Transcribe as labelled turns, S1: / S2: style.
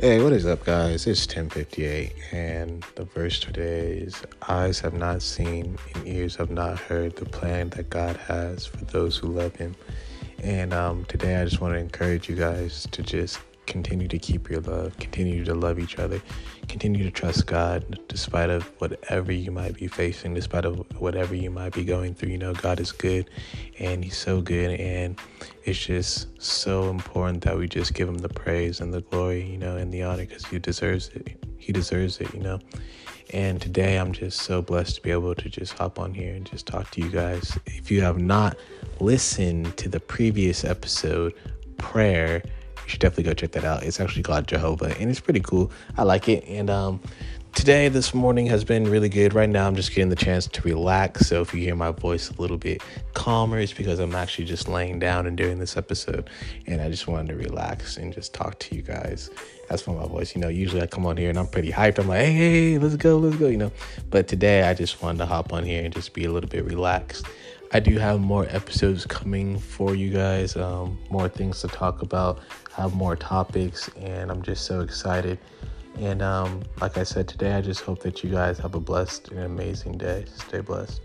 S1: Hey, what is up, guys? It's 1058, and the verse today is Eyes have not seen and ears have not heard the plan that God has for those who love Him. And um, today, I just want to encourage you guys to just continue to keep your love, continue to love each other, continue to trust God despite of whatever you might be facing, despite of whatever you might be going through. You know, God is good and he's so good and it's just so important that we just give him the praise and the glory, you know, and the honor because he deserves it. He deserves it, you know. And today I'm just so blessed to be able to just hop on here and just talk to you guys. If you have not listened to the previous episode, prayer, you should definitely go check that out. It's actually called Jehovah, and it's pretty cool. I like it. And um, today, this morning has been really good. Right now, I'm just getting the chance to relax. So if you hear my voice a little bit calmer, it's because I'm actually just laying down and doing this episode, and I just wanted to relax and just talk to you guys. That's why my voice. You know, usually I come on here and I'm pretty hyped. I'm like, hey, hey, let's go, let's go. You know, but today I just wanted to hop on here and just be a little bit relaxed. I do have more episodes coming for you guys, um, more things to talk about, have more topics, and I'm just so excited. And um, like I said today, I just hope that you guys have a blessed and amazing day. Stay blessed.